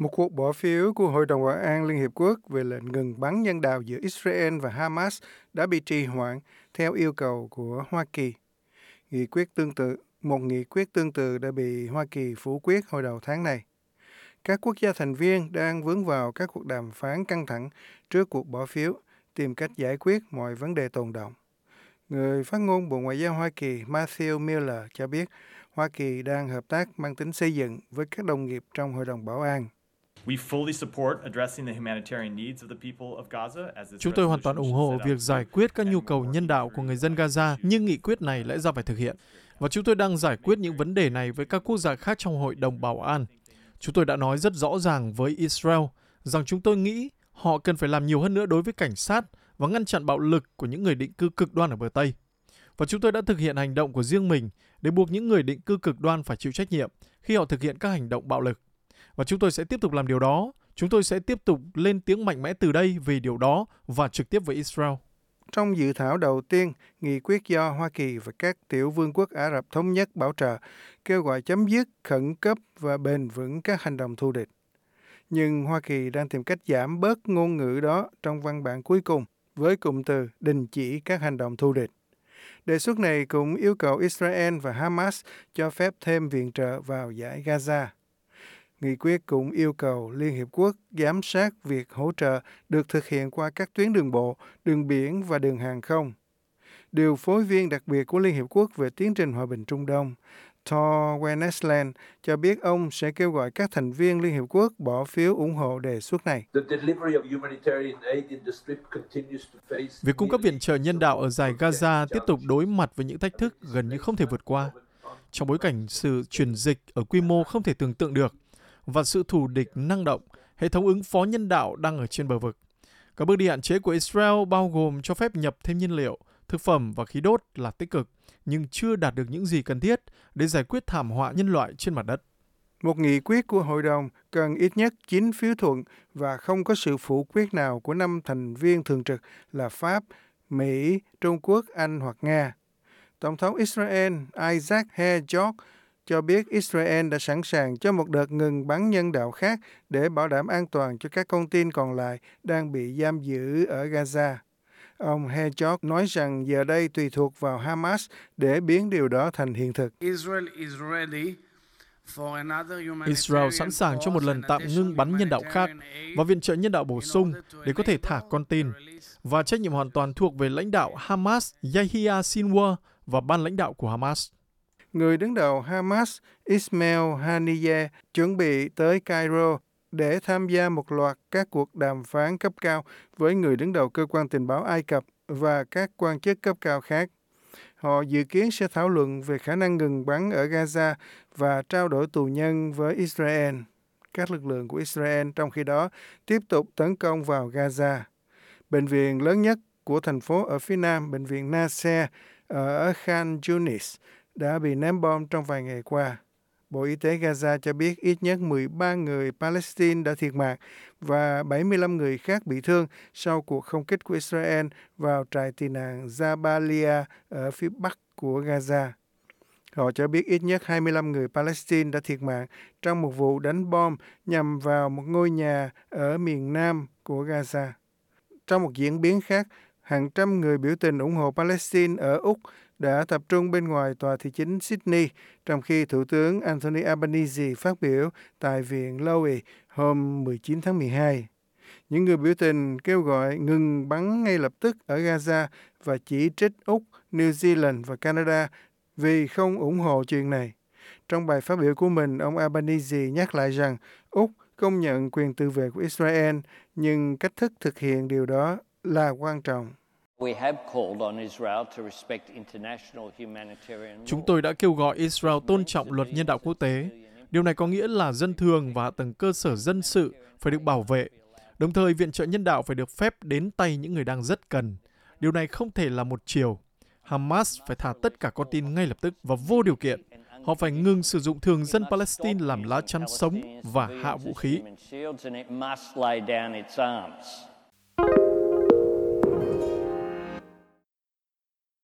Một cuộc bỏ phiếu của Hội đồng Bảo an Liên Hiệp Quốc về lệnh ngừng bắn nhân đạo giữa Israel và Hamas đã bị trì hoãn theo yêu cầu của Hoa Kỳ. Nghị quyết tương tự, một nghị quyết tương tự đã bị Hoa Kỳ phủ quyết hồi đầu tháng này. Các quốc gia thành viên đang vướng vào các cuộc đàm phán căng thẳng trước cuộc bỏ phiếu, tìm cách giải quyết mọi vấn đề tồn động. Người phát ngôn Bộ Ngoại giao Hoa Kỳ Matthew Miller cho biết Hoa Kỳ đang hợp tác mang tính xây dựng với các đồng nghiệp trong Hội đồng Bảo an. Chúng tôi hoàn toàn ủng hộ việc giải quyết các nhu cầu nhân đạo của người dân Gaza, nhưng nghị quyết này lẽ ra phải thực hiện. Và chúng tôi đang giải quyết những vấn đề này với các quốc gia khác trong Hội đồng Bảo an. Chúng tôi đã nói rất rõ ràng với Israel rằng chúng tôi nghĩ họ cần phải làm nhiều hơn nữa đối với cảnh sát và ngăn chặn bạo lực của những người định cư cực đoan ở bờ Tây. Và chúng tôi đã thực hiện hành động của riêng mình để buộc những người định cư cực đoan phải chịu trách nhiệm khi họ thực hiện các hành động bạo lực. Và chúng tôi sẽ tiếp tục làm điều đó. Chúng tôi sẽ tiếp tục lên tiếng mạnh mẽ từ đây về điều đó và trực tiếp với Israel. Trong dự thảo đầu tiên, nghị quyết do Hoa Kỳ và các tiểu vương quốc Ả Rập Thống Nhất bảo trợ kêu gọi chấm dứt khẩn cấp và bền vững các hành động thù địch. Nhưng Hoa Kỳ đang tìm cách giảm bớt ngôn ngữ đó trong văn bản cuối cùng với cụm từ đình chỉ các hành động thù địch. Đề xuất này cũng yêu cầu Israel và Hamas cho phép thêm viện trợ vào giải Gaza. Nghị quyết cũng yêu cầu Liên Hiệp Quốc giám sát việc hỗ trợ được thực hiện qua các tuyến đường bộ, đường biển và đường hàng không. Điều phối viên đặc biệt của Liên Hiệp Quốc về tiến trình hòa bình Trung Đông, Thor Wennesland cho biết ông sẽ kêu gọi các thành viên Liên Hiệp Quốc bỏ phiếu ủng hộ đề xuất này. Việc cung cấp viện trợ nhân đạo ở giải Gaza tiếp tục đối mặt với những thách thức gần như không thể vượt qua. Trong bối cảnh sự truyền dịch ở quy mô không thể tưởng tượng được và sự thù địch năng động, hệ thống ứng phó nhân đạo đang ở trên bờ vực. Các bước đi hạn chế của Israel bao gồm cho phép nhập thêm nhiên liệu, thực phẩm và khí đốt là tích cực, nhưng chưa đạt được những gì cần thiết để giải quyết thảm họa nhân loại trên mặt đất. Một nghị quyết của hội đồng cần ít nhất 9 phiếu thuận và không có sự phủ quyết nào của năm thành viên thường trực là Pháp, Mỹ, Trung Quốc, Anh hoặc Nga. Tổng thống Israel Isaac Herzog cho biết Israel đã sẵn sàng cho một đợt ngừng bắn nhân đạo khác để bảo đảm an toàn cho các con tin còn lại đang bị giam giữ ở Gaza. Ông Herzog nói rằng giờ đây tùy thuộc vào Hamas để biến điều đó thành hiện thực. Israel sẵn sàng cho một lần tạm ngưng bắn nhân đạo khác và viện trợ nhân đạo bổ sung để có thể thả con tin. Và trách nhiệm hoàn toàn thuộc về lãnh đạo Hamas Yahya Sinwar và ban lãnh đạo của Hamas. Người đứng đầu Hamas Ismail Haniyeh chuẩn bị tới Cairo để tham gia một loạt các cuộc đàm phán cấp cao với người đứng đầu cơ quan tình báo Ai Cập và các quan chức cấp cao khác. Họ dự kiến sẽ thảo luận về khả năng ngừng bắn ở Gaza và trao đổi tù nhân với Israel. Các lực lượng của Israel trong khi đó tiếp tục tấn công vào Gaza. Bệnh viện lớn nhất của thành phố ở phía nam, bệnh viện Nasser ở Khan Yunis, đã bị ném bom trong vài ngày qua. Bộ Y tế Gaza cho biết ít nhất 13 người Palestine đã thiệt mạng và 75 người khác bị thương sau cuộc không kích của Israel vào trại tị nạn Jabalia ở phía bắc của Gaza. Họ cho biết ít nhất 25 người Palestine đã thiệt mạng trong một vụ đánh bom nhằm vào một ngôi nhà ở miền nam của Gaza. Trong một diễn biến khác, hàng trăm người biểu tình ủng hộ Palestine ở Úc đã tập trung bên ngoài tòa thị chính Sydney, trong khi Thủ tướng Anthony Albanese phát biểu tại Viện Lowy hôm 19 tháng 12. Những người biểu tình kêu gọi ngừng bắn ngay lập tức ở Gaza và chỉ trích Úc, New Zealand và Canada vì không ủng hộ chuyện này. Trong bài phát biểu của mình, ông Albanese nhắc lại rằng Úc công nhận quyền tự vệ của Israel, nhưng cách thức thực hiện điều đó là quan trọng. Chúng tôi đã kêu gọi Israel tôn trọng luật nhân đạo quốc tế. Điều này có nghĩa là dân thường và hạ tầng cơ sở dân sự phải được bảo vệ. Đồng thời, viện trợ nhân đạo phải được phép đến tay những người đang rất cần. Điều này không thể là một chiều. Hamas phải thả tất cả con tin ngay lập tức và vô điều kiện. Họ phải ngừng sử dụng thường dân Palestine làm lá chắn sống và hạ vũ khí.